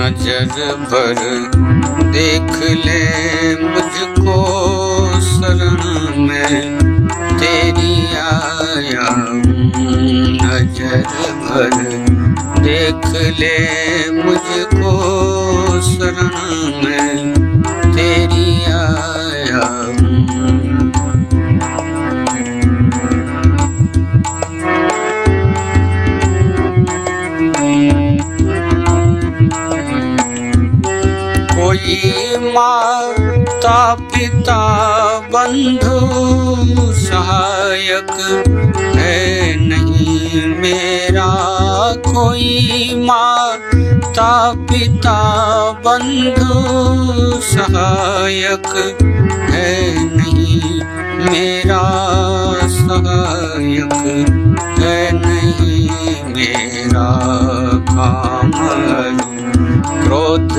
नज़र भर देख ले मुझको शरण में। तेरी आया नज़र भर देख ले मुझको शरण में। तेरी आया पिता बंधु सहायक है नहीं मेरा कोई माता पिता बंधु सहायक है नहीं मेरा सहायक है नहीं मेरा काम क्रोध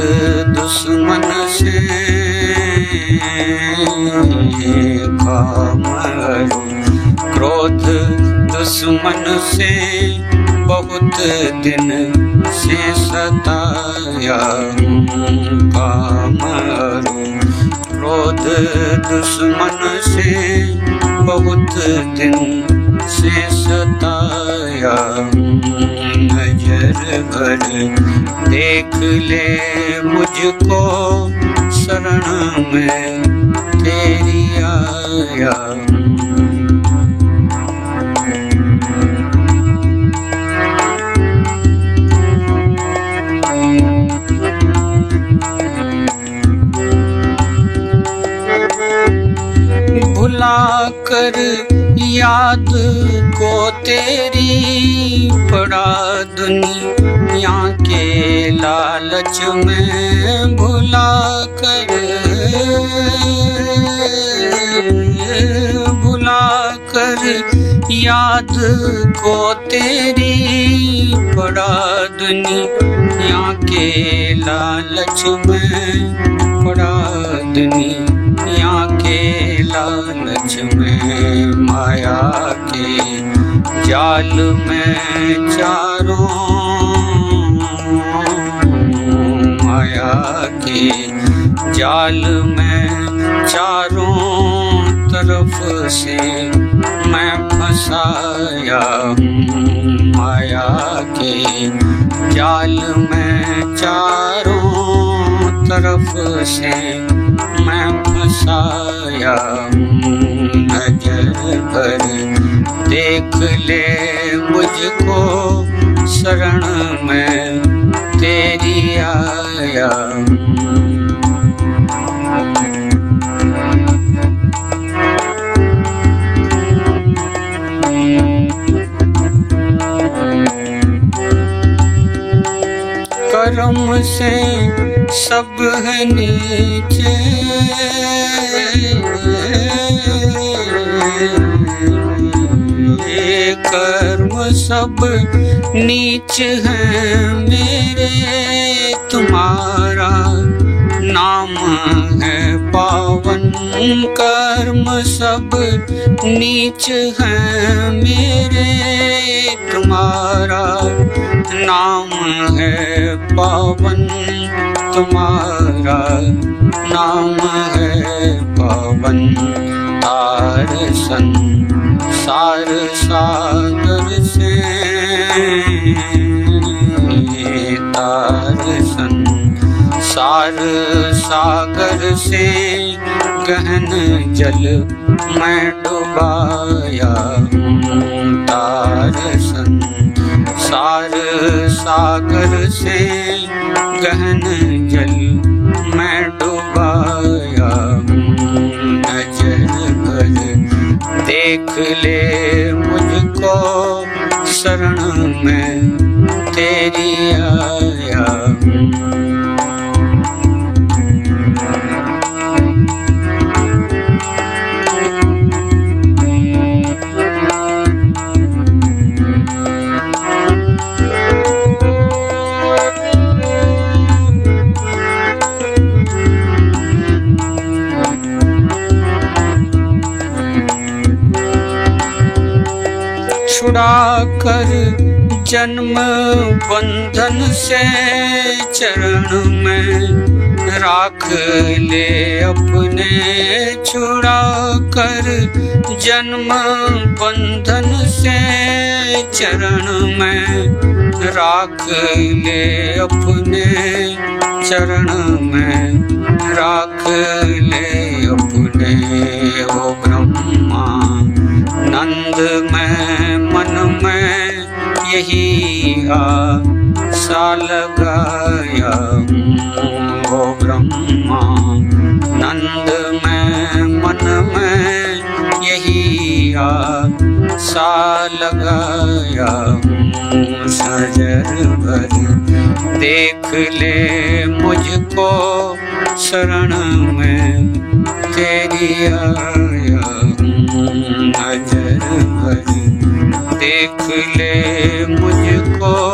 दुश्मन से काम क्रोध दुश्मन से बहुत दिन से सताया काम क्रोध दुश्मन से बहुत दिन से सताया नज़र भर। देख ले मुझको शरण में तेरी आया। कर याद को तेरी पड़ा दुनिया लालच में भुला कर भुला कर याद को तेरी पड़ा दुनिया के लालच में पड़ा दुनिया के लालच में माया के जाल में चारों माया के जाल में चारों तरफ़ से मैं फंसाया माया के जाल में चारों तरफ़ से मैं फंसाया नज़र भर देख ले मुझको शरण में आया हूँ कर्म से सब है नीचे। ये कर्म सब नीच है मेरे। तुम्हारा नाम है पावन। कर्म सब नीच है मेरे। तुम्हारा नाम है पावन। तुम्हारा नाम है पावन। तार सन। सार सागर से सन। सार सागर से गहन जल मैं डुबाया तार सन। सार सागर ले मुझको शरण में तेरी आया। छुड़ा कर जन्म बंधन से चरण में राख ले अपने छुड़ा कर जन्म बंधन से चरण में राख ले अपने चरण में राख ले अपने, ओ ब्रह्मा। यही आशा लगाया ओ ब्रह्मा। नंद में, मन में यही आशा लगाया सजर भर, देख ले मुझको शरण में, तेरी आया देख ले मुझको।